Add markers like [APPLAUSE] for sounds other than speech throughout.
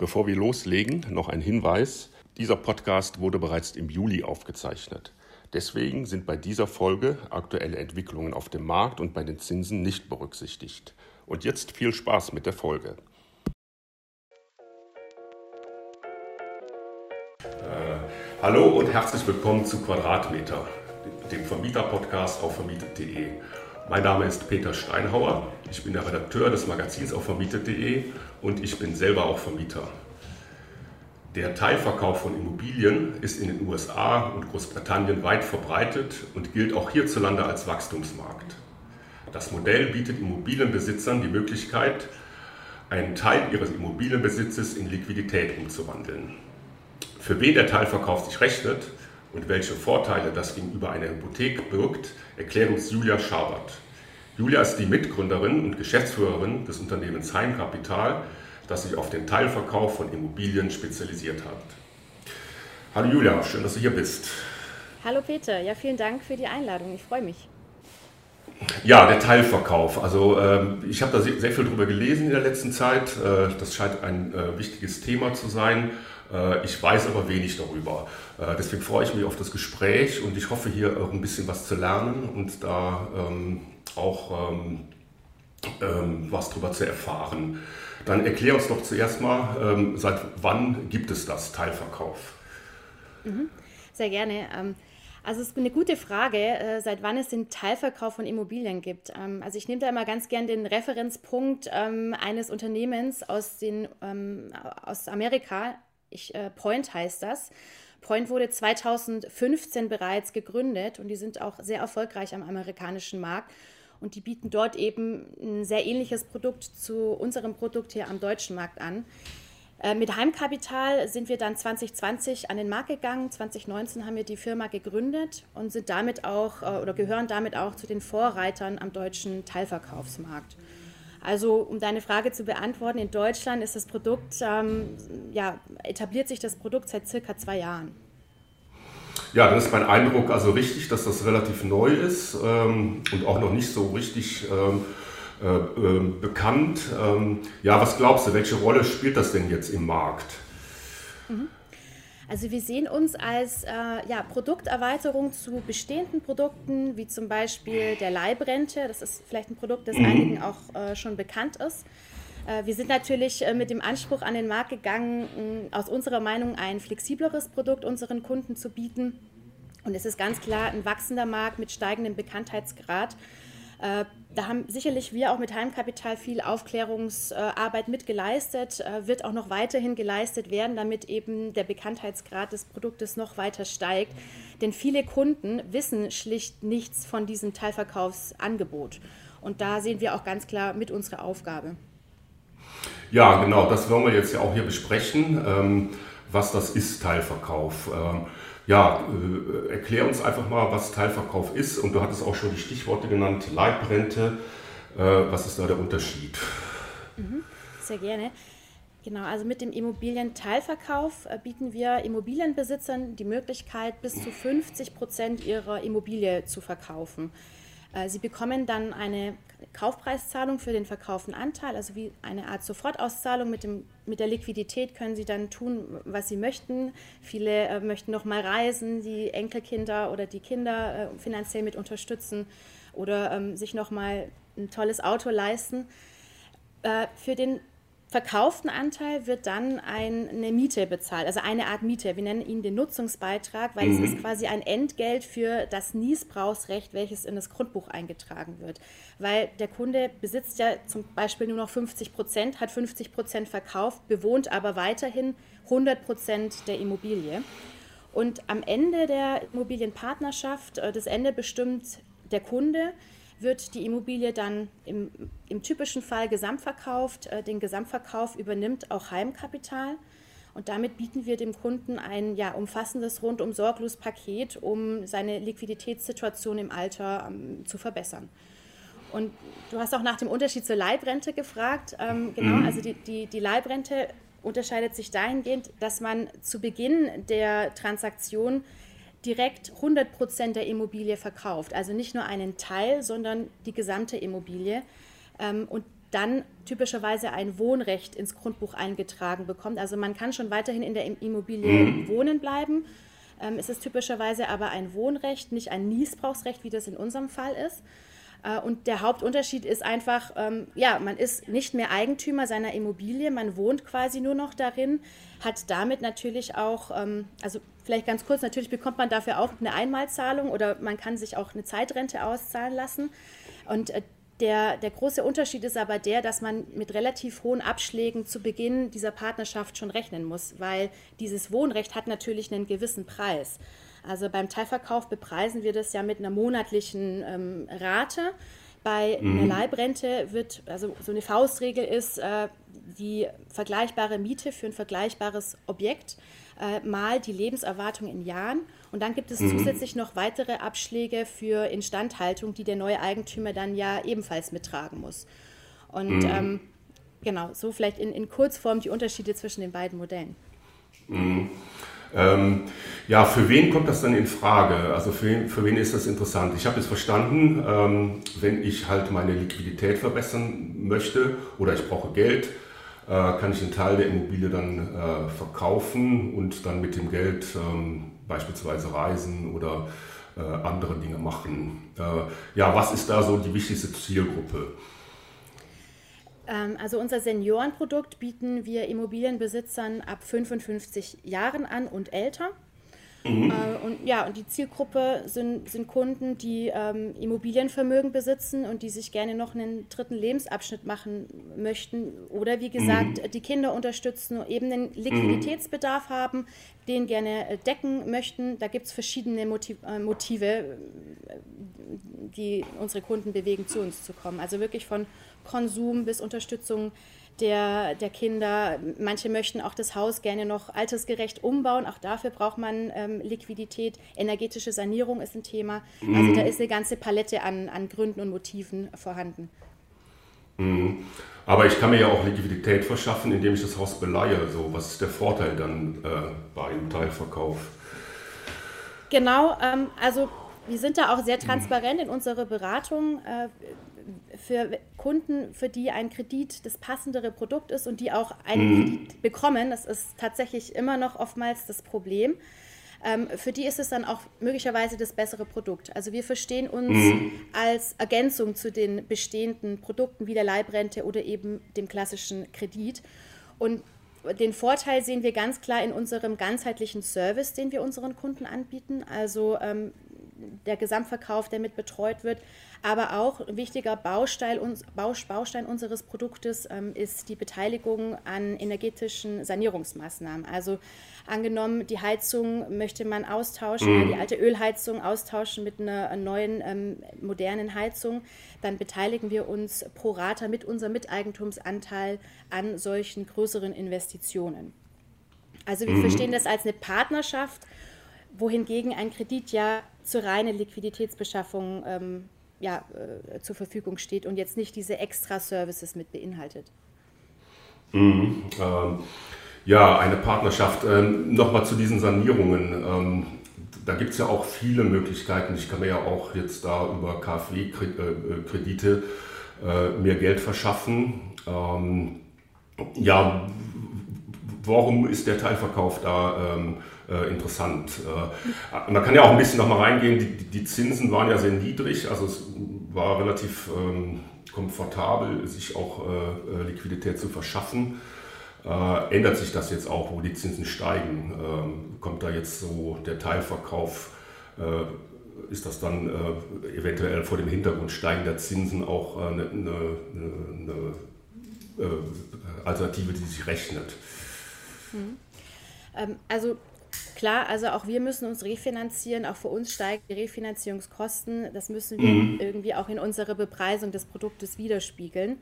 Bevor wir loslegen, noch ein Hinweis. Dieser Podcast wurde bereits im Juli aufgezeichnet. Deswegen sind bei dieser Folge aktuelle Entwicklungen auf dem Markt und bei den Zinsen nicht berücksichtigt. Und jetzt viel Spaß mit der Folge. Äh, hallo und herzlich willkommen zu Quadratmeter, dem Vermieter-Podcast auf vermietet.de. Mein Name ist Peter Steinhauer, ich bin der Redakteur des Magazins auf vermietet.de und ich bin selber auch Vermieter. Der Teilverkauf von Immobilien ist in den USA und Großbritannien weit verbreitet und gilt auch hierzulande als Wachstumsmarkt. Das Modell bietet Immobilienbesitzern die Möglichkeit, einen Teil ihres Immobilienbesitzes in Liquidität umzuwandeln. Für wen der Teilverkauf sich rechnet, und welche Vorteile das gegenüber einer Hypothek birgt, erklärt uns Julia Schabert. Julia ist die Mitgründerin und Geschäftsführerin des Unternehmens Heimkapital, das sich auf den Teilverkauf von Immobilien spezialisiert hat. Hallo Julia, schön, dass du hier bist. Hallo Peter, ja vielen Dank für die Einladung, ich freue mich. Ja, der Teilverkauf. Also ähm, ich habe da sehr, sehr, viel drüber gelesen in der letzten Zeit. Äh, das scheint ein äh, wichtiges Thema zu sein. Äh, ich weiß aber wenig darüber. Äh, deswegen freue ich mich auf das Gespräch und ich hoffe hier auch ein bisschen was zu lernen und da ähm, auch ähm, ähm, was darüber zu erfahren. Dann erklär uns doch zuerst mal, seit wann gibt es das Teilverkauf? Mhm. Sehr gerne. Also es ist eine gute Frage, äh, seit wann es den Teilverkauf von Immobilien gibt. Also ich nehme da immer ganz gern den Referenzpunkt eines Unternehmens aus, den, aus Amerika, ich, äh, Point heißt das. Point wurde 2015 bereits gegründet und die sind auch sehr erfolgreich am amerikanischen Markt. Und die bieten dort eben ein sehr ähnliches Produkt zu unserem Produkt hier am deutschen Markt an. Äh, mit Heimkapital sind wir dann 2020 an den Markt gegangen. 2019 haben wir die Firma gegründet und sind damit auch äh, oder gehören damit auch zu den Vorreitern am deutschen Teilverkaufsmarkt. Also um deine Frage zu beantworten, in Deutschland ist das Produkt, ähm, ja, etabliert sich das Produkt seit circa zwei Jahren. Ja, dann ist mein Eindruck also richtig, dass das relativ neu ist ähm, und auch noch nicht so richtig ähm, äh, äh, bekannt. Ähm, ja, was glaubst du, welche Rolle spielt das denn jetzt im Markt? Mhm. Also wir sehen uns als äh, ja, Produkterweiterung zu bestehenden Produkten, wie zum Beispiel der Leibrente. Das ist vielleicht ein Produkt, das mhm. einigen auch äh, schon bekannt ist. Äh, wir sind natürlich äh, mit dem Anspruch an den Markt gegangen, aus unserer Meinung ein flexibleres Produkt unseren Kunden zu bieten. Und es ist ganz klar ein wachsender Markt mit steigendem Bekanntheitsgrad. Äh, da haben sicherlich wir auch mit Heimkapital viel Aufklärungsarbeit mitgeleistet, äh, wird auch noch weiterhin geleistet werden, damit eben der Bekanntheitsgrad des Produktes noch weiter steigt. Denn viele Kunden wissen schlicht nichts von diesem Teilverkaufsangebot. Und da sehen wir auch ganz klar mit unserer Aufgabe. Ja, genau, das wollen wir jetzt ja auch hier besprechen, ähm, was das ist, Teilverkauf. Ja, äh, erklär uns einfach mal, was Teilverkauf ist. Und du hattest auch schon die Stichworte genannt, Leibrente. Äh, was ist da der Unterschied? Mhm, sehr gerne. Genau, also mit dem Immobilienteilverkauf äh, bieten wir Immobilienbesitzern die Möglichkeit, bis zu 50 Prozent ihrer Immobilie zu verkaufen. Äh, sie bekommen dann eine Kaufpreiszahlung für den verkauften Anteil, also wie eine Art Sofortauszahlung. Mit, dem, mit der Liquidität können Sie dann tun, was Sie möchten. Viele äh, möchten noch mal reisen, die Enkelkinder oder die Kinder äh, finanziell mit unterstützen oder ähm, sich noch mal ein tolles Auto leisten. Äh, für den verkauften Anteil wird dann eine Miete bezahlt, also eine Art Miete. Wir nennen ihn den Nutzungsbeitrag, weil mhm. es ist quasi ein Entgelt für das Niesbrauchsrecht, welches in das Grundbuch eingetragen wird. Weil der Kunde besitzt ja zum Beispiel nur noch 50 Prozent, hat 50 Prozent verkauft, bewohnt aber weiterhin 100 Prozent der Immobilie. Und am Ende der Immobilienpartnerschaft, äh, das Ende bestimmt der Kunde, wird die Immobilie dann im, im typischen Fall gesamtverkauft. Äh, den Gesamtverkauf übernimmt auch Heimkapital. Und damit bieten wir dem Kunden ein ja, umfassendes, rundum sorglos Paket, um seine Liquiditätssituation im Alter ähm, zu verbessern. Und du hast auch nach dem Unterschied zur Leibrente gefragt. Ähm, genau, mhm. also die, die, die Leibrente unterscheidet sich dahingehend, dass man zu Beginn der Transaktion direkt 100 Prozent der Immobilie verkauft. Also nicht nur einen Teil, sondern die gesamte Immobilie. Ähm, und dann typischerweise ein Wohnrecht ins Grundbuch eingetragen bekommt. Also man kann schon weiterhin in der Immobilie mhm. wohnen bleiben. Ähm, es ist typischerweise aber ein Wohnrecht, nicht ein Niesbrauchsrecht, wie das in unserem Fall ist. Äh, und der Hauptunterschied ist einfach, ähm, ja, man ist nicht mehr Eigentümer seiner Immobilie, man wohnt quasi nur noch darin, hat damit natürlich auch, ähm, also vielleicht ganz kurz, natürlich bekommt man dafür auch eine Einmalzahlung oder man kann sich auch eine Zeitrente auszahlen lassen. Und äh, der, der große Unterschied ist aber der, dass man mit relativ hohen Abschlägen zu Beginn dieser Partnerschaft schon rechnen muss, weil dieses Wohnrecht hat natürlich einen gewissen Preis. Also beim Teilverkauf bepreisen wir das ja mit einer monatlichen ähm, Rate. Bei mhm. einer Leibrente wird, also so eine Faustregel ist, äh, die vergleichbare Miete für ein vergleichbares Objekt äh, mal die Lebenserwartung in Jahren. Und dann gibt es mhm. zusätzlich noch weitere Abschläge für Instandhaltung, die der neue Eigentümer dann ja ebenfalls mittragen muss. Und mhm. ähm, genau, so vielleicht in, in Kurzform die Unterschiede zwischen den beiden Modellen. Ähm, ja, für wen kommt das dann in Frage? Also für wen, für wen ist das interessant? Ich habe es verstanden, ähm, wenn ich halt meine Liquidität verbessern möchte oder ich brauche Geld, äh, kann ich einen Teil der Immobilie dann äh, verkaufen und dann mit dem Geld ähm, beispielsweise reisen oder äh, andere Dinge machen. Äh, ja, was ist da so die wichtigste Zielgruppe? Ähm, also unser Seniorenprodukt bieten wir Immobilienbesitzern ab 55 Jahren an und älter. Mhm. Äh, und ja, und die Zielgruppe sind, sind Kunden, die ähm, Immobilienvermögen besitzen und die sich gerne noch einen dritten Lebensabschnitt machen möchten oder wie gesagt mhm. die Kinder unterstützen und eben einen Liquiditätsbedarf mhm. haben, den gerne äh, decken möchten. Da gibt es verschiedene Motiv äh, Motive, die unsere Kunden bewegen, zu uns zu kommen. Also wirklich von Konsum bis Unterstützung der, der Kinder. Manche möchten auch das Haus gerne noch altersgerecht umbauen. Auch dafür braucht man ähm, Liquidität. Energetische Sanierung ist ein Thema. Mhm. Also da ist eine ganze Palette an, an Gründen und Motiven vorhanden. Mhm. Aber ich kann mir ja auch Liquidität verschaffen, indem ich das Haus beleihe. So, was ist der Vorteil dann äh, bei einem Teilverkauf? Genau, ähm, also wir sind da auch sehr transparent in unserer Beratung. Für Kunden, für die ein Kredit das passendere Produkt ist und die auch einen mhm. Kredit bekommen, das ist tatsächlich immer noch oftmals das Problem. Ähm, für die ist es dann auch möglicherweise das bessere Produkt. Also wir verstehen uns mhm. als Ergänzung zu den bestehenden Produkten wie der Leibrente oder eben dem klassischen Kredit. Und den Vorteil sehen wir ganz klar in unserem ganzheitlichen Service, den wir unseren Kunden anbieten. Also ähm, der Gesamtverkauf, der mit betreut wird. Aber auch ein wichtiger Baustein, Baustein unseres Produktes ähm, ist die Beteiligung an energetischen Sanierungsmaßnahmen. Also angenommen, die Heizung möchte man austauschen, mhm. die alte Ölheizung austauschen mit einer neuen ähm, modernen Heizung, dann beteiligen wir uns pro Rata mit unserem Miteigentumsanteil an solchen größeren Investitionen. Also wir mhm. verstehen das als eine Partnerschaft, wohingegen ein Kredit ja zur reinen Liquiditätsbeschaffung ähm, ja, äh, zur Verfügung steht und jetzt nicht diese Extra-Services mit beinhaltet. Mhm, ähm, ja, eine Partnerschaft. Ähm, Nochmal zu diesen Sanierungen. Ähm, da gibt es ja auch viele Möglichkeiten. Ich kann mir ja auch jetzt da über KfW-Kredite äh, mir Geld verschaffen. Ähm, ja, warum ist der Teilverkauf da ähm, äh, interessant? Äh, man kann ja auch ein bisschen nochmal reingehen, die, die, Zinsen waren ja sehr niedrig, also es war relativ ähm, komfortabel, sich auch äh, äh Liquidität zu verschaffen. Äh, ändert sich das jetzt auch, wo die Zinsen steigen? Ähm, kommt da jetzt so der Teilverkauf? Äh, ist das dann eventuell vor dem Hintergrund steigender Zinsen auch eine, eine, eine Alternative, die sich rechnet? Mhm. Ähm, also klar, also auch wir müssen uns refinanzieren, auch für uns steigen die Refinanzierungskosten. Das müssen wir mhm. irgendwie auch in unserer Bepreisung des Produktes widerspiegeln.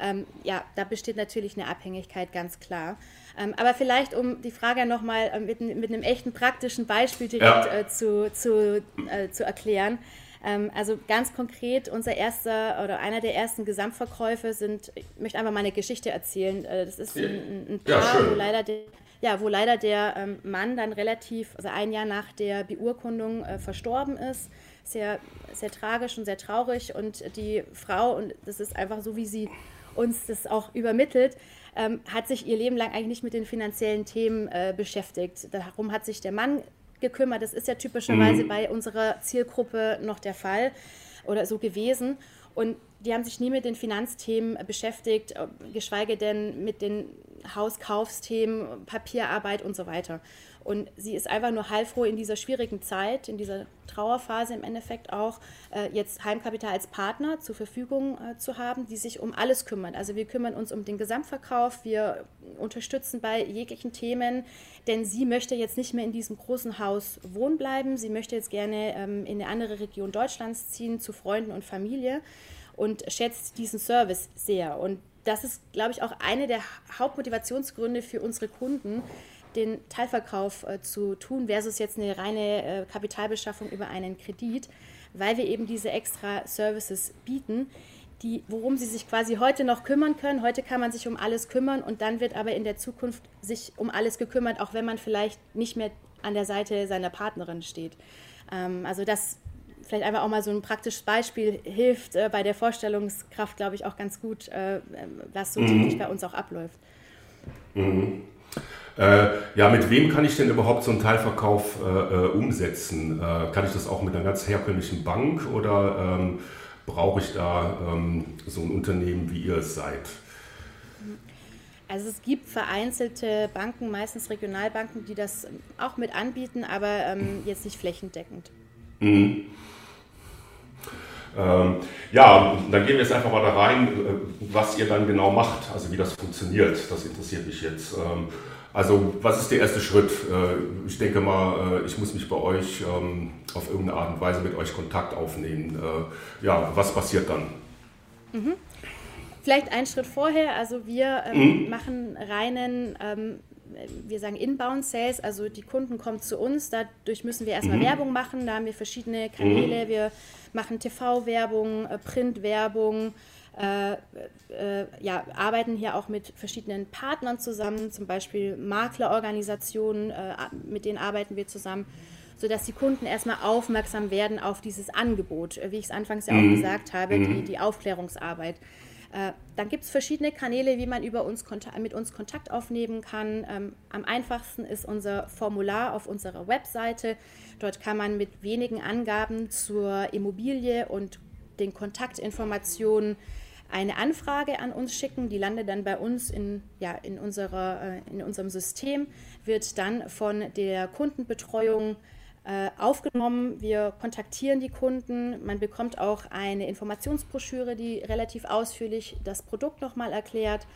Ähm, ja, da besteht natürlich eine Abhängigkeit, ganz klar. Ähm, aber vielleicht, um die Frage nochmal äh, mit, mit einem echten praktischen Beispiel direkt ja. äh, zu, zu, äh, zu erklären. Ähm, also ganz konkret, unser erster oder einer der ersten Gesamtverkäufe sind, ich möchte einfach mal eine Geschichte erzählen. Äh, das ist ein, ein Paar, ja, wo leider der, ja, wo leider der ähm, Mann dann relativ, also ein Jahr nach der Beurkundung äh, verstorben ist. Sehr, sehr tragisch und sehr traurig. Und die Frau, und das ist einfach so, wie sie uns das auch übermittelt, ähm, hat sich ihr Leben lang eigentlich nicht mit den finanziellen Themen äh, beschäftigt. Darum hat sich der Mann gekümmert. Das ist ja typischerweise mhm. bei unserer Zielgruppe noch der Fall oder so gewesen. Und die haben sich nie mit den Finanzthemen beschäftigt, äh, geschweige denn mit den Hauskaufsthemen, Papierarbeit und so weiter. Und sie ist einfach nur heilfroh in dieser schwierigen Zeit, in dieser Trauerphase im Endeffekt auch, äh, jetzt Heimkapital als Partner zur Verfügung äh, zu haben, die sich um alles kümmern. Also wir kümmern uns um den Gesamtverkauf, wir unterstützen bei jeglichen Themen, denn sie möchte jetzt nicht mehr in diesem großen Haus wohnen bleiben. Sie möchte jetzt gerne ähm, in eine andere Region Deutschlands ziehen, zu Freunden und Familie und schätzt diesen Service sehr. Und das ist, glaube ich, auch eine der Hauptmotivationsgründe für unsere Kunden, den Teilverkauf äh, zu tun, versus jetzt eine reine äh, Kapitalbeschaffung über einen Kredit, weil wir eben diese extra Services bieten, die, worum sie sich quasi heute noch kümmern können. Heute kann man sich um alles kümmern und dann wird aber in der Zukunft sich um alles gekümmert, auch wenn man vielleicht nicht mehr an der Seite seiner Partnerin steht. Ähm, also das vielleicht einfach auch mal so ein praktisches Beispiel hilft äh, bei der Vorstellungskraft, glaube ich, auch ganz gut, äh, was so mhm. täglich bei uns auch abläuft. Mhm. Äh, ja, mit wem kann ich denn überhaupt so einen Teilverkauf äh, äh, umsetzen? Äh, kann ich das auch mit einer ganz herkömmlichen Bank oder ähm, brauche ich da ähm, so ein Unternehmen, wie ihr es seid? Also es gibt vereinzelte Banken, meistens Regionalbanken, die das auch mit anbieten, aber ähm, jetzt nicht flächendeckend. Mhm. Ähm, ja, dann gehen wir jetzt einfach mal da rein, äh, was ihr dann genau macht, also wie das funktioniert. Das interessiert mich jetzt. Ähm, also, was ist der erste Schritt? Äh, ich denke mal, äh, ich muss mich bei euch ähm, auf irgendeine Art und Weise mit euch Kontakt aufnehmen. Äh, ja, was passiert dann? Mhm. Vielleicht einen Schritt vorher. Also, wir ähm, mhm. machen reinen ähm, wir sagen Inbound Sales, also die Kunden kommen zu uns, dadurch müssen wir erstmal mhm. Werbung machen, da haben wir verschiedene Kanäle, mhm. wir machen TV-Werbung, äh, Print-Werbung, äh, äh, ja, arbeiten hier auch mit verschiedenen Partnern zusammen, zum Beispiel Maklerorganisationen, äh, mit denen arbeiten wir zusammen, sodass die Kunden erstmal aufmerksam werden auf dieses Angebot, äh, wie ich es anfangs ja auch mhm. gesagt habe, die, mhm. die Aufklärungsarbeit. Äh, dann gibt es verschiedene Kanäle, wie man über uns mit uns Kontakt aufnehmen kann. Ähm, am einfachsten ist unser Formular auf unserer Webseite. Dort kann man mit wenigen Angaben zur Immobilie und den Kontaktinformationen eine Anfrage an uns schicken. Die landet dann bei uns in, ja, in, unserer, äh, in unserem System, wird dann von der Kundenbetreuung äh, aufgenommen. Wir kontaktieren die Kunden. Man bekommt auch eine Informationsbroschüre, die relativ ausführlich das Produkt nochmal erklärt.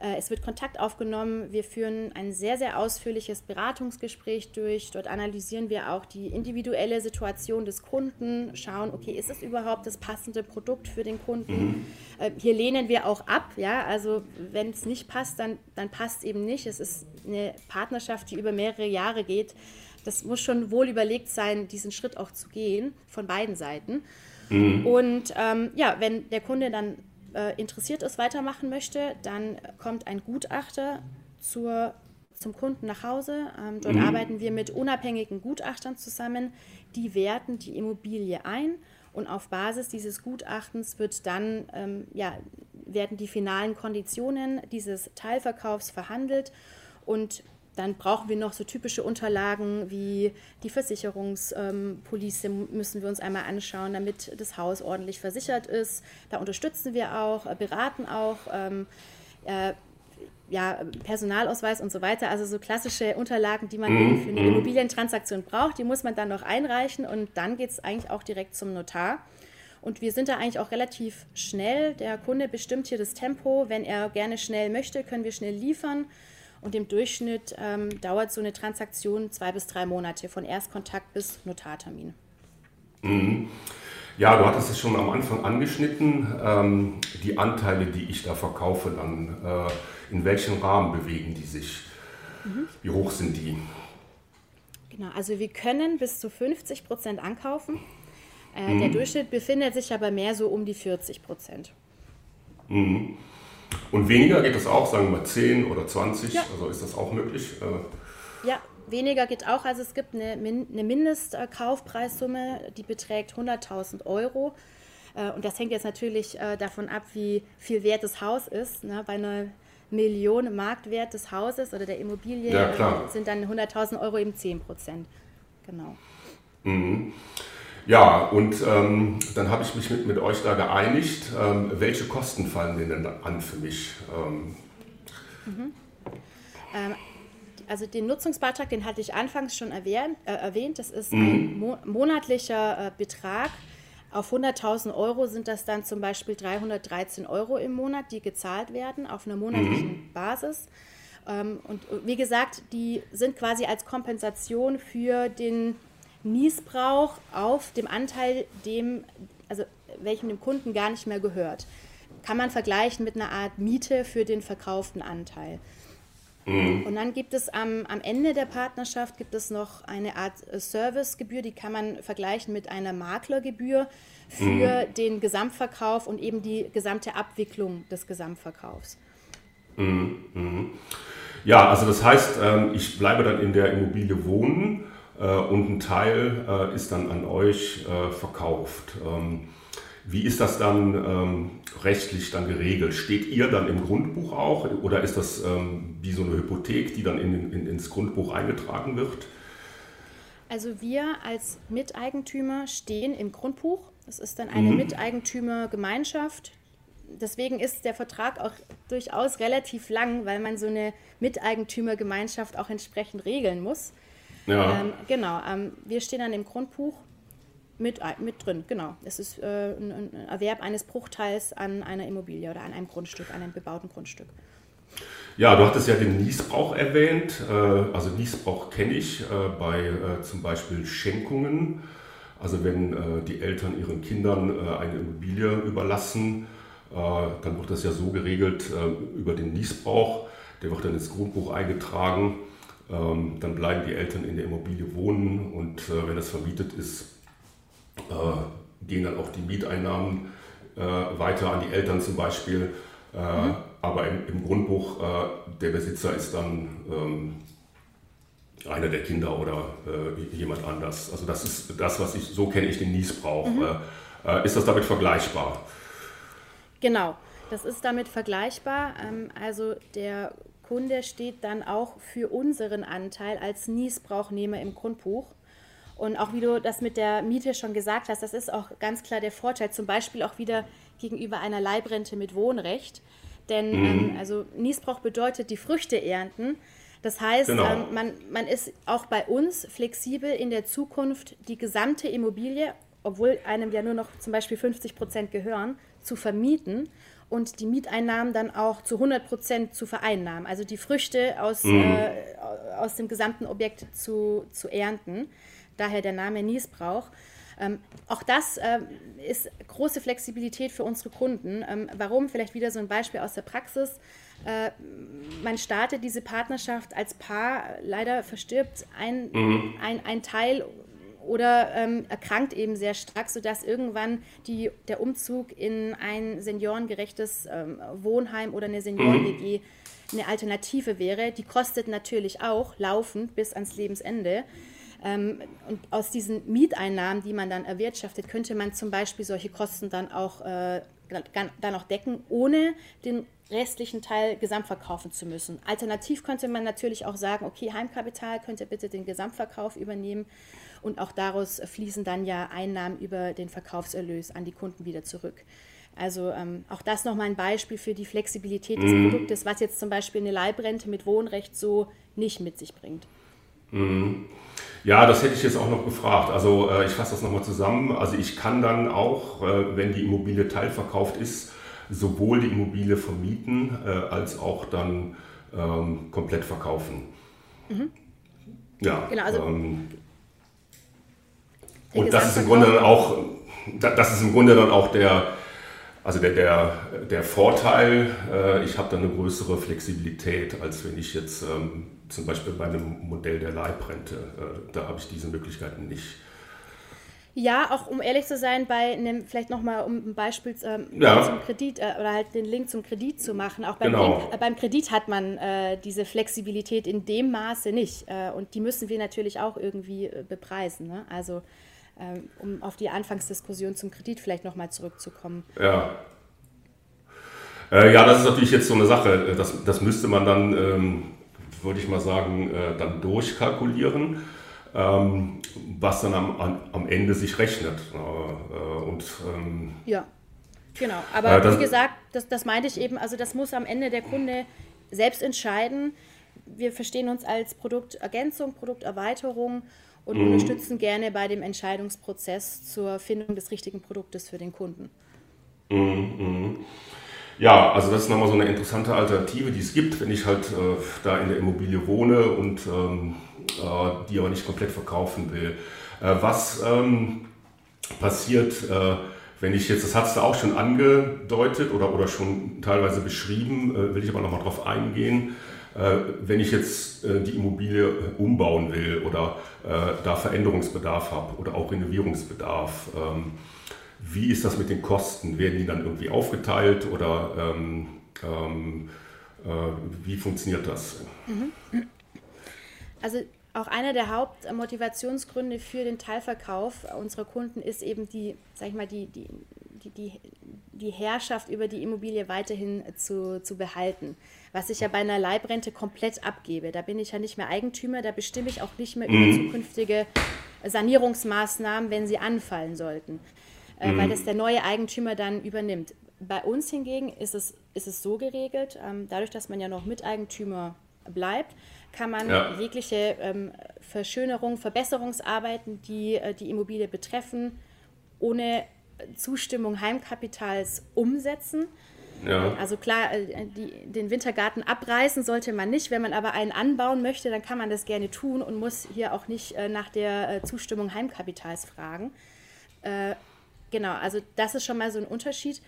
Äh, es wird Kontakt aufgenommen. Wir führen ein sehr, sehr ausführliches Beratungsgespräch durch. Dort analysieren wir auch die individuelle Situation des Kunden, schauen, okay, ist es überhaupt das passende Produkt für den Kunden? Mhm. Äh, hier lehnen wir auch ab. Ja? Also wenn es nicht passt, dann, dann passt es eben nicht. Es ist eine Partnerschaft, die über mehrere Jahre geht das muss schon wohl überlegt sein, diesen Schritt auch zu gehen, von beiden Seiten. Mhm. Und ähm, ja, wenn der Kunde dann äh, interessiert ist, weitermachen möchte, dann kommt ein Gutachter zur, zum Kunden nach Hause. Ähm, dort mhm. arbeiten wir mit unabhängigen Gutachtern zusammen, die werten die Immobilie ein und auf Basis dieses Gutachtens wird dann, ähm, ja, werden die finalen Konditionen dieses Teilverkaufs verhandelt und dann brauchen wir noch so typische Unterlagen wie die Versicherungspolice ähm, müssen wir uns einmal anschauen, damit das Haus ordentlich versichert ist. Da unterstützen wir auch, äh, beraten auch. Ähm, äh, ja, Personalausweis und so weiter, also so klassische Unterlagen, die man mhm. für eine mhm. Immobilientransaktion braucht, die muss man dann noch einreichen und dann geht es eigentlich auch direkt zum Notar. Und wir sind da eigentlich auch relativ schnell. Der Kunde bestimmt hier das Tempo. Wenn er gerne schnell möchte, können wir schnell liefern. Und im Durchschnitt ähm, dauert so eine Transaktion zwei bis drei Monate von Erstkontakt bis Notartermin. Mhm. Ja, du hattest es schon am Anfang angeschnitten. Ähm, die Anteile, die ich da verkaufe, dann äh, in welchem Rahmen bewegen die sich? Mhm. Wie hoch sind die? Genau, also wir können bis zu 50 Prozent ankaufen. Äh, mhm. Der Durchschnitt befindet sich aber mehr so um die 40 Prozent. Mhm. Und weniger geht das auch, sagen wir mal 10 oder 20, ja. also ist das auch möglich? Äh, ja, weniger geht auch. Also es gibt eine, eine Mindestkaufpreissumme, die beträgt 100.000 Euro. Äh, und das hängt jetzt natürlich äh, davon ab, wie viel wert das Haus ist. Ne? Bei einer Million Marktwert des Hauses oder der Immobilie ja, sind dann 100.000 Euro eben 10 Prozent. Genau. Mhm. Ja, und ähm, dann habe ich mich mit, mit euch da geeinigt. Ähm, welche Kosten fallen denn an für mich? Ähm, mhm. Ähm, also den Nutzungsbeitrag, den hatte ich anfangs schon erwähnt. Äh, erwähnt. Das ist mhm. ein mo monatlicher äh, Betrag. Auf 100.000 Euro sind das dann zum Beispiel 313 Euro im Monat, die gezahlt werden auf einer monatlichen mhm. Basis. Ähm, und wie gesagt, die sind quasi als Kompensation für den Niesbrauch auf dem Anteil, dem, also welchem dem Kunden gar nicht mehr gehört. Kann man vergleichen mit einer Art Miete für den verkauften Anteil. Mhm. Und dann gibt es am, am Ende der Partnerschaft gibt es noch eine Art äh, Servicegebühr, die kann man vergleichen mit einer Maklergebühr für mhm. den Gesamtverkauf und eben die gesamte Abwicklung des Gesamtverkaufs. Mhm. mhm. Ja, also das heißt, ähm, ich bleibe dann in der Immobilie wohnen und ein Teil äh, ist dann an euch verkauft. Ähm, wie ist das dann ähm, rechtlich dann geregelt? Steht ihr dann im Grundbuch auch oder ist das ähm, wie so eine Hypothek, die dann in, in, ins Grundbuch eingetragen wird? Also wir als Miteigentümer stehen im Grundbuch. Das ist dann eine mhm. Miteigentümergemeinschaft. Deswegen ist der Vertrag auch durchaus relativ lang, weil man so eine Miteigentümergemeinschaft auch entsprechend regeln muss. Ja. Ähm, genau, ähm, wir stehen dann im Grundbuch mit, mit drin, genau. Es ist äh, ein, ein, Erwerb eines Bruchteils an einer Immobilie oder an einem Grundstück, an einem bebauten Grundstück. Ja, du hattest ja den Niesbrauch erwähnt. Äh, also Niesbrauch kenne ich äh, bei äh, zum Beispiel Schenkungen. Also wenn die Eltern ihren Kindern eine Immobilie überlassen, dann wird das ja so geregelt über den Niesbrauch. Der wird dann ins Grundbuch eingetragen. Ähm, dann bleiben die Eltern in der Immobilie wohnen und wenn das vermietet ist, äh, gehen dann auch die Mieteinnahmen äh, weiter an die Eltern zum Beispiel. Äh, mhm. Aber im, im Grundbuch, der Besitzer ist dann ähm, einer der Kinder oder jemand anders. Also das ist das, was ich, so kenne ich den Niesbrauch. Mhm. ist das damit vergleichbar? Genau, das ist damit vergleichbar. Ähm, also der Kunde steht dann auch für unseren Anteil als Niesbrauchnehmer im Grundbuch. Und auch wie du das mit der Miete schon gesagt hast, das ist auch ganz klar der Vorteil, zum Beispiel auch wieder gegenüber einer Leibrente mit Wohnrecht. Denn mhm. ähm, also Niesbrauch bedeutet die Früchte ernten. Das heißt, genau. ähm, man, man ist auch bei uns flexibel in der Zukunft die gesamte Immobilie, obwohl einem ja nur noch zum Beispiel 50 Prozent gehören, zu vermieten und die Mieteinnahmen dann auch zu 100 Prozent zu vereinnahmen. Also die Früchte aus, mhm. äh, aus dem gesamten Objekt zu, zu ernten daher der Name Niesbrauch. Ähm, auch das äh, ist große Flexibilität für unsere Kunden. Ähm, warum? Vielleicht wieder so ein Beispiel aus der Praxis. Äh, man startet diese Partnerschaft als Paar, leider verstirbt ein, mhm. ein, ein Teil oder ähm, erkrankt eben sehr stark, sodass irgendwann die, der Umzug in ein seniorengerechtes ähm, Wohnheim oder eine Senioren-WG mhm. eine Alternative wäre. Die kostet natürlich auch laufend bis ans Lebensende. Ähm, und aus diesen Mieteinnahmen, die man dann erwirtschaftet, könnte man zum Beispiel solche Kosten dann auch, äh, dann auch decken, ohne den restlichen Teil gesamtverkaufen zu müssen. Alternativ könnte man natürlich auch sagen, okay, Heimkapital könnte bitte den Gesamtverkauf übernehmen und auch daraus fließen dann ja Einnahmen über den Verkaufserlös an die Kunden wieder zurück. Also ähm, auch das nochmal ein Beispiel für die Flexibilität des mhm. Produktes, was jetzt zum Beispiel eine Leibrente mit Wohnrecht so nicht mit sich bringt. Mhm. Ja, das hätte ich jetzt auch noch gefragt. Also äh, ich fasse das nochmal zusammen. Also ich kann dann auch, äh, wenn die Immobilie teilverkauft ist, sowohl die Immobilie vermieten äh, als auch dann ähm, komplett verkaufen. Mhm. Ja. Genau, also ähm, und das ist im Grunde dann auch, das ist im Grunde dann auch der, also der, der, der Vorteil, äh, ich habe dann eine größere Flexibilität, als wenn ich jetzt ähm, zum Beispiel bei einem Modell der Leibrente, äh, da habe ich diese Möglichkeiten nicht. Ja, auch um ehrlich zu sein, bei einem, vielleicht nochmal um ein Beispiel ähm, ja. zum Kredit äh, oder halt den Link zum Kredit zu machen. Auch beim, genau. Link, äh, beim Kredit hat man äh, diese Flexibilität in dem Maße nicht. Äh, und die müssen wir natürlich auch irgendwie bepreisen. Ne? Also um auf die Anfangsdiskussion zum Kredit vielleicht nochmal zurückzukommen. Ja. Äh, ja, das ist natürlich jetzt so eine Sache. Das, das müsste man dann, ähm, würde ich mal sagen, äh, dann durchkalkulieren, ähm, was dann am, am Ende sich rechnet. Äh, und, ähm, ja, genau. Aber äh, das, wie gesagt, das, das meinte ich eben, also das muss am Ende der Kunde selbst entscheiden. Wir verstehen uns als Produktergänzung, Produkterweiterung und mhm. unterstützen gerne bei dem Entscheidungsprozess zur Findung des richtigen Produktes für den Kunden. Mhm. mhm. Ja, also das ist nochmal so eine interessante Alternative, die es gibt, wenn ich halt äh, da in der Immobilie wohne und ähm, äh, die aber nicht komplett verkaufen will. Äh, was ähm, passiert, äh, wenn ich jetzt, das hast du auch schon angedeutet oder, oder schon teilweise beschrieben, äh, will ich aber nochmal drauf eingehen, wenn ich jetzt äh, die Immobilie äh, umbauen will oder da Veränderungsbedarf habe oder auch Renovierungsbedarf, ähm, wie ist das mit den Kosten? Werden die dann irgendwie aufgeteilt oder ähm, ähm, wie funktioniert das? Mhm. Also auch einer der Hauptmotivationsgründe für den Teilverkauf unserer Kunden ist eben die, sag ich mal, die, die, die, die Herrschaft über die Immobilie weiterhin zu, zu behalten was ich ja bei einer Leibrente komplett abgebe. Da bin ich ja nicht mehr Eigentümer, da bestimme ich auch nicht mehr über mhm. zukünftige Sanierungsmaßnahmen, wenn sie anfallen sollten, äh, mhm. weil das der neue Eigentümer dann übernimmt. Bei uns hingegen ist es, ist es so geregelt, ähm, dadurch, dass man ja noch Miteigentümer bleibt, kann man ja. jegliche ähm, Verschönerung, Verbesserungsarbeiten, die äh, die Immobilie betreffen, ohne Zustimmung Heimkapitals umsetzen. Ja. Also klar, äh, die, den Wintergarten abreißen sollte man nicht. Wenn man aber einen anbauen möchte, dann kann man das gerne tun und muss hier auch nicht äh, nach der äh, Zustimmung Heimkapitals fragen. Genau, also das ist schon mal so ein Unterschied.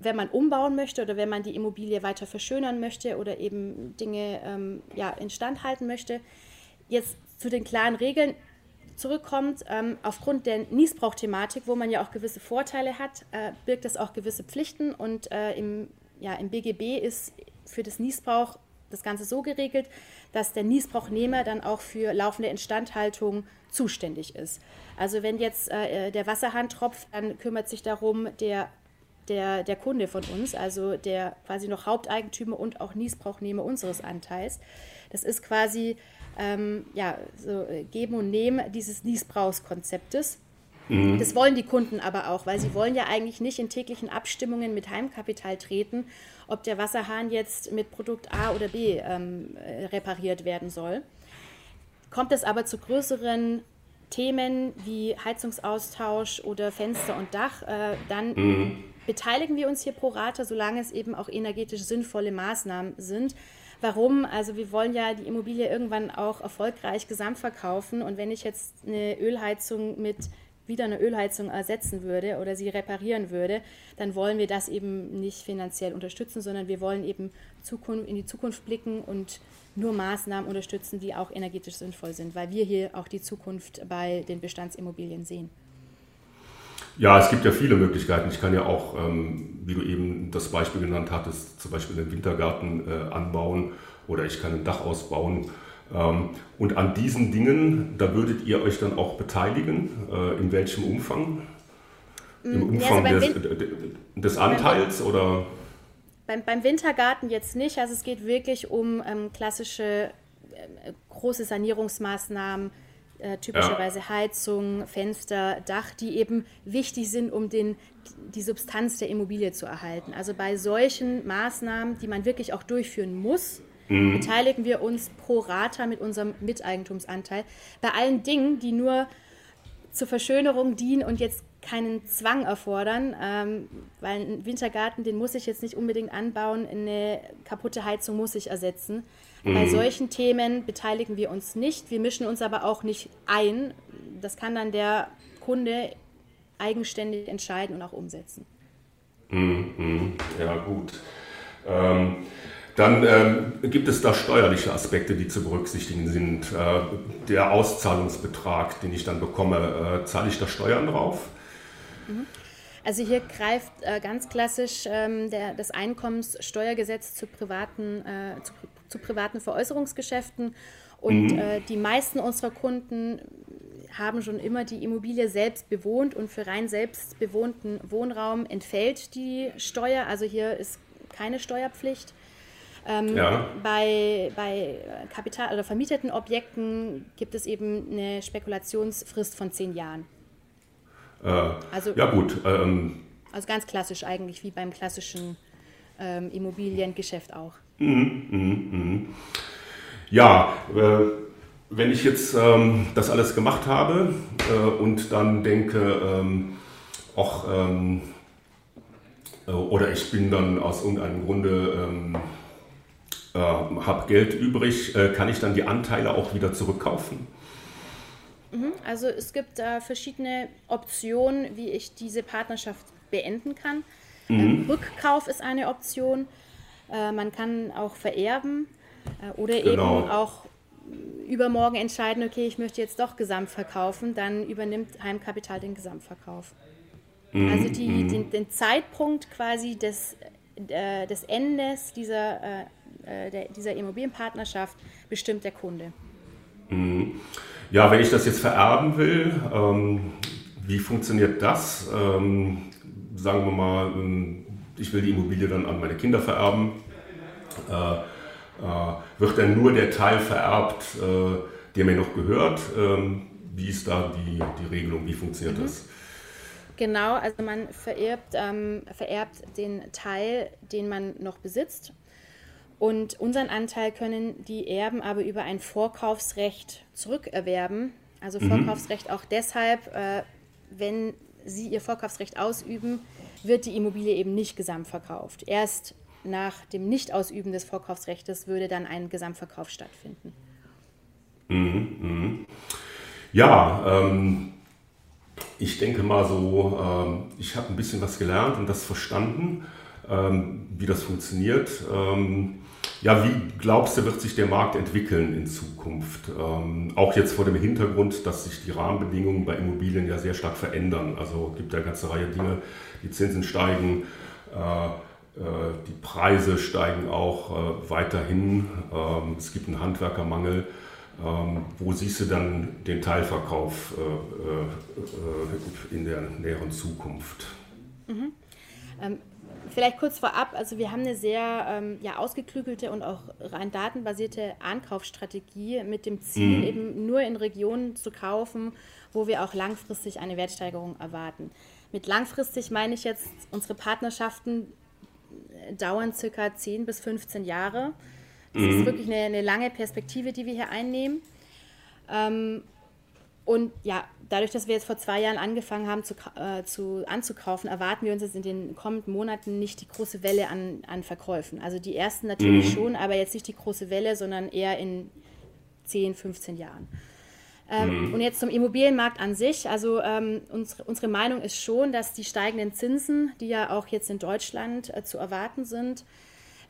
Wenn man umbauen möchte oder wenn man die Immobilie weiter verschönern möchte oder eben Dinge ähm, ja, instand halten möchte. Jetzt zu den klaren Regeln zurückkommt, ähm, aufgrund der Niesbrauch-Thematik, wo man ja auch gewisse Vorteile hat, äh, birgt das auch gewisse Pflichten und äh, im, ja, im BGB ist für das Niesbrauch das Ganze so geregelt, dass der Niesbrauchnehmer dann auch für laufende Instandhaltung zuständig ist. Also wenn jetzt äh, der Wasserhahn tropft, dann kümmert sich darum der, der, der Kunde von uns, also der quasi noch Haupteigentümer und auch Niesbrauchnehmer unseres Anteils. Das ist quasi ähm, ja, so äh, Geben und Nehmen dieses Niesbrauchskonzeptes. Mhm. Das wollen die Kunden aber auch, weil sie wollen ja eigentlich nicht in täglichen Abstimmungen mit Heimkapital treten, ob der Wasserhahn jetzt mit Produkt A oder B ähm, äh, repariert werden soll. Kommt es aber zu größeren Themen wie Heizungsaustausch oder Fenster und Dach, äh, dann mhm. Beteiligen wir uns hier pro Rate, solange es eben auch energetisch sinnvolle Maßnahmen sind. Warum? Also wir wollen ja die Immobilie irgendwann auch erfolgreich gesamtverkaufen und wenn ich jetzt eine Ölheizung mit wieder eine Ölheizung ersetzen würde oder sie reparieren würde, dann wollen wir das eben nicht finanziell unterstützen, sondern wir wollen eben Zukunft, in die Zukunft blicken und nur Maßnahmen unterstützen, die auch energetisch sinnvoll sind, weil wir hier auch die Zukunft bei den Bestandsimmobilien sehen. Ja, es gibt ja viele Möglichkeiten. Ich kann ja auch, ähm, wie du eben das Beispiel genannt hattest, zum Beispiel einen Wintergarten äh, anbauen oder ich kann ein Dach ausbauen. Ähm, und an diesen Dingen, da würdet ihr euch dann auch beteiligen. Äh, in welchem Umfang? Im mm, Umfang ja, also des, des, Anteils oder? Beim, beim, Wintergarten jetzt nicht. Also es geht wirklich um ähm, klassische äh, große Sanierungsmaßnahmen äh, typischerweise ja. Heizung, Fenster, Dach, die eben wichtig sind, um den, die Substanz der Immobilie zu erhalten. Also bei solchen Maßnahmen, die man wirklich auch durchführen muss, mhm. beteiligen wir uns pro Rata mit unserem Miteigentumsanteil. Bei allen Dingen, die nur zur Verschönerung dienen und jetzt keinen Zwang erfordern, ähm, weil ein Wintergarten, den muss ich jetzt nicht unbedingt anbauen, eine kaputte Heizung muss ich ersetzen. Mhm. Bei solchen Themen beteiligen wir uns nicht, wir mischen uns aber auch nicht ein. Das kann dann der Kunde eigenständig entscheiden und auch umsetzen. Mhm. Ja, gut. Ähm, dann ähm, gibt es da steuerliche Aspekte, die zu berücksichtigen sind. Äh, der Auszahlungsbetrag, den ich dann bekomme, äh, zahle ich da Steuern drauf? Mhm. Also hier greift äh, ganz klassisch ähm, der, das Einkommenssteuergesetz zu privaten, äh, zu, zu, privaten Veräußerungsgeschäften. Und mhm. äh, die meisten unserer Kunden haben schon immer die Immobilie selbst bewohnt und für rein selbst bewohnten Wohnraum entfällt die Steuer. Also hier ist keine Steuerpflicht. Ähm, ja. Bei, bei Kapital- oder vermieteten Objekten gibt es eben eine Spekulationsfrist von zehn Jahren. Äh, also, ja, gut. Ähm, also ganz klassisch eigentlich, wie beim klassischen ähm, Immobiliengeschäft auch. Mhm, mh, mh. Ja, äh, wenn ich jetzt ähm, das alles gemacht habe äh, und dann denke, ähm, auch, ähm, äh, oder ich bin dann aus irgendeinem Grunde, ähm, äh, habe Geld übrig, äh, kann ich dann die Anteile auch wieder zurückkaufen? Mhm, also es gibt verschiedene Optionen, wie ich diese Partnerschaft beenden kann. Mhm. Ähm, Rückkauf ist eine Option. Äh, man kann auch vererben oder genau. eben auch übermorgen entscheiden, okay, ich möchte jetzt doch Gesamt verkaufen, dann übernimmt Heimkapital den Gesamtverkauf. Mhm. Also die, mhm. den, den, Zeitpunkt quasi des, äh, des Endes dieser, äh, äh, der, dieser Immobilienpartnerschaft bestimmt der Kunde. Mhm. Ja, wenn ich das jetzt vererben will, ähm, wie funktioniert das? Ähm, sagen wir mal, ähm, ich will die Immobilie dann an meine Kinder vererben. Äh, äh, wird dann nur der Teil vererbt, äh, der mir noch gehört? Ähm, wie ist da die, die Regelung? Wie funktioniert mhm. das? Genau, also man vererbt, ähm, vererbt den Teil, den man noch besitzt. Und unseren Anteil können die Erben aber über ein Vorkaufsrecht zurückerwerben. Also mhm. Vorkaufsrecht mhm. auch deshalb, äh, wenn sie ihr Vorkaufsrecht ausüben, wird die Immobilie eben nicht gesamtverkauft. Erst nach dem Nichtausüben des Vorkaufsrechts würde dann ein Gesamtverkauf stattfinden. Mhm, mh. Ja, ähm, ich denke mal so, ähm, ich habe ein bisschen was gelernt und das verstanden, ähm, wie das funktioniert. Ähm, ja, wie glaubst du, wird sich der Markt entwickeln in Zukunft? Ähm, auch jetzt vor dem Hintergrund, dass sich die Rahmenbedingungen bei Immobilien ja sehr stark verändern. Also gibt ja eine ganze Reihe Dinge, die Zinsen steigen. Äh, äh, die Preise steigen auch äh, weiterhin. Ähm, es gibt einen Handwerkermangel. Ähm, wo siehst du dann den Teilverkauf äh, in der näheren Zukunft? Mhm. Vielleicht kurz vorab, also wir haben eine sehr ähm, ja, ausgeklügelte und auch rein datenbasierte Ankaufsstrategie mit dem Ziel, mhm. eben nur in Regionen zu kaufen, wo wir auch langfristig eine Wertsteigerung erwarten. Mit langfristig meine ich jetzt unsere Partnerschaften dauern circa 10 bis 15 Jahre. Das mhm. ist wirklich eine, eine, lange Perspektive, die wir hier einnehmen. Ähm, und ja, dadurch, dass wir jetzt vor zwei Jahren angefangen haben zu, äh, zu, anzukaufen, erwarten wir uns jetzt in den kommenden Monaten nicht die große Welle an, an Verkäufen. Also die ersten natürlich mhm. schon, aber jetzt nicht die große Welle, sondern eher in 10, 15 Jahren. Ähm, mhm. Und jetzt zum Immobilienmarkt an sich. Also ähm, unsere, unsere Meinung ist schon, dass die steigenden Zinsen, die ja auch jetzt in Deutschland äh, zu erwarten sind,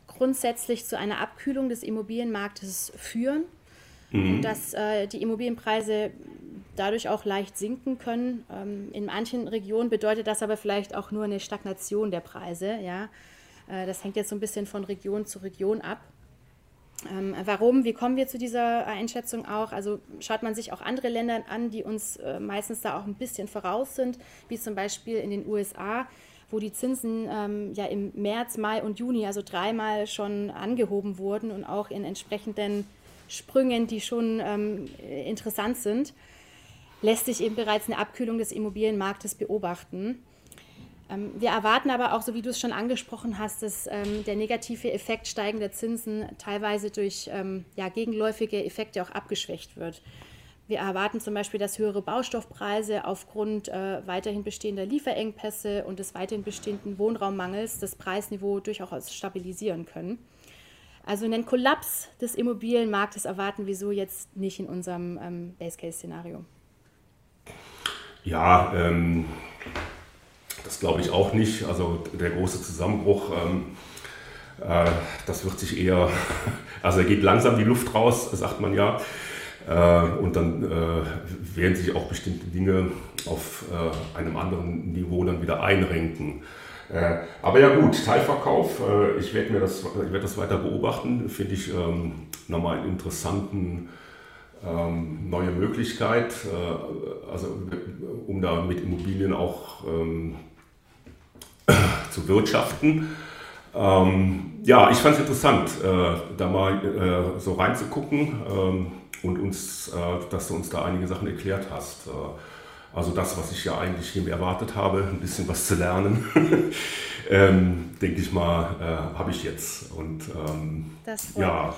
grundsätzlich zu einer Abkühlung des Immobilienmarktes führen. Mhm. Und dass äh, die Immobilienpreise dadurch auch leicht sinken können. Ähm, in manchen Regionen bedeutet das aber vielleicht auch nur eine Stagnation der Preise. Ja? Äh, das hängt jetzt so ein bisschen von Region zu Region ab. Ähm, warum? Wie kommen wir zu dieser Einschätzung auch? Also schaut man sich auch andere Länder an, die uns äh, meistens da auch ein bisschen voraus sind, wie zum Beispiel in den USA, wo die Zinsen ähm, ja im März, Mai und Juni also dreimal schon angehoben wurden und auch in entsprechenden Sprüngen, die schon ähm, interessant sind, lässt sich eben bereits eine Abkühlung des Immobilienmarktes beobachten. Ähm, wir erwarten aber auch, so wie du es schon angesprochen hast, dass ähm, der negative Effekt steigender Zinsen teilweise durch ähm, ja, gegenläufige Effekte auch abgeschwächt wird. Wir erwarten zum Beispiel, dass höhere Baustoffpreise aufgrund äh, weiterhin bestehender Lieferengpässe und des weiterhin bestehenden Wohnraummangels das Preisniveau durchaus stabilisieren können. Also einen Kollaps des Immobilienmarktes erwarten wir so jetzt nicht in unserem ähm, Base-Case-Szenario. Ja, ähm, das glaube ich auch nicht. Also der große Zusammenbruch, ähm, äh, das wird sich eher, [LAUGHS] also er geht langsam die Luft raus, sagt man ja. Äh, und dann äh, werden sich auch bestimmte Dinge auf äh, einem anderen Niveau dann wieder einrenken. Äh, aber ja gut, Teilverkauf, äh, ich werde das, werd das weiter beobachten, finde ich ähm, nochmal einen interessanten ähm, neue Möglichkeit, äh, also um da mit Immobilien auch ähm, [CLEARS THROAT] zu wirtschaften. Ähm, ja, ich fand es interessant, äh, da mal äh, so reinzugucken ähm, und uns, äh, dass du uns da einige Sachen erklärt hast. Äh, also das, was ich ja eigentlich hier erwartet habe, ein bisschen was zu lernen, [LAUGHS] ähm, denke ich mal, äh, habe ich jetzt. Und ähm, ja.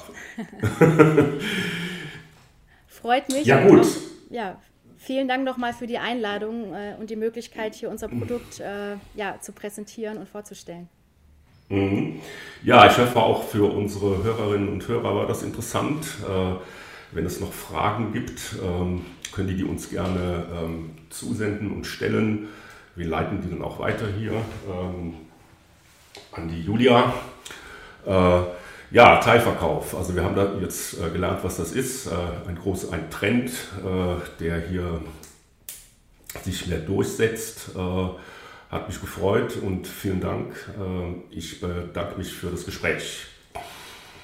[LAUGHS] [LAUGHS] freut mich. Ja, gut. Auch, ja, vielen Dank nochmal für die Einladung äh, und die Möglichkeit, hier unser Produkt äh, ja, zu präsentieren und vorzustellen. Mhm. Ja, ich hoffe auch für unsere Hörerinnen und Hörer war das interessant. Äh, wenn es noch Fragen gibt, ähm, können die die uns gerne ähm, zusenden und stellen. Wir leiten die dann auch weiter hier ähm, an die Julia. Äh, ja, Teilverkauf. Also wir haben da jetzt äh, gelernt, was das ist. Äh, ein großer ein Trend, äh, der hier sich mehr durchsetzt. Hat mich gefreut und vielen Dank. Ich bedanke mich für das Gespräch.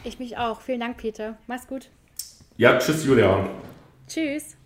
Ich mich auch. Vielen Dank, Peter. Mach's gut. Ja, tschüss, Julia. Tschüss.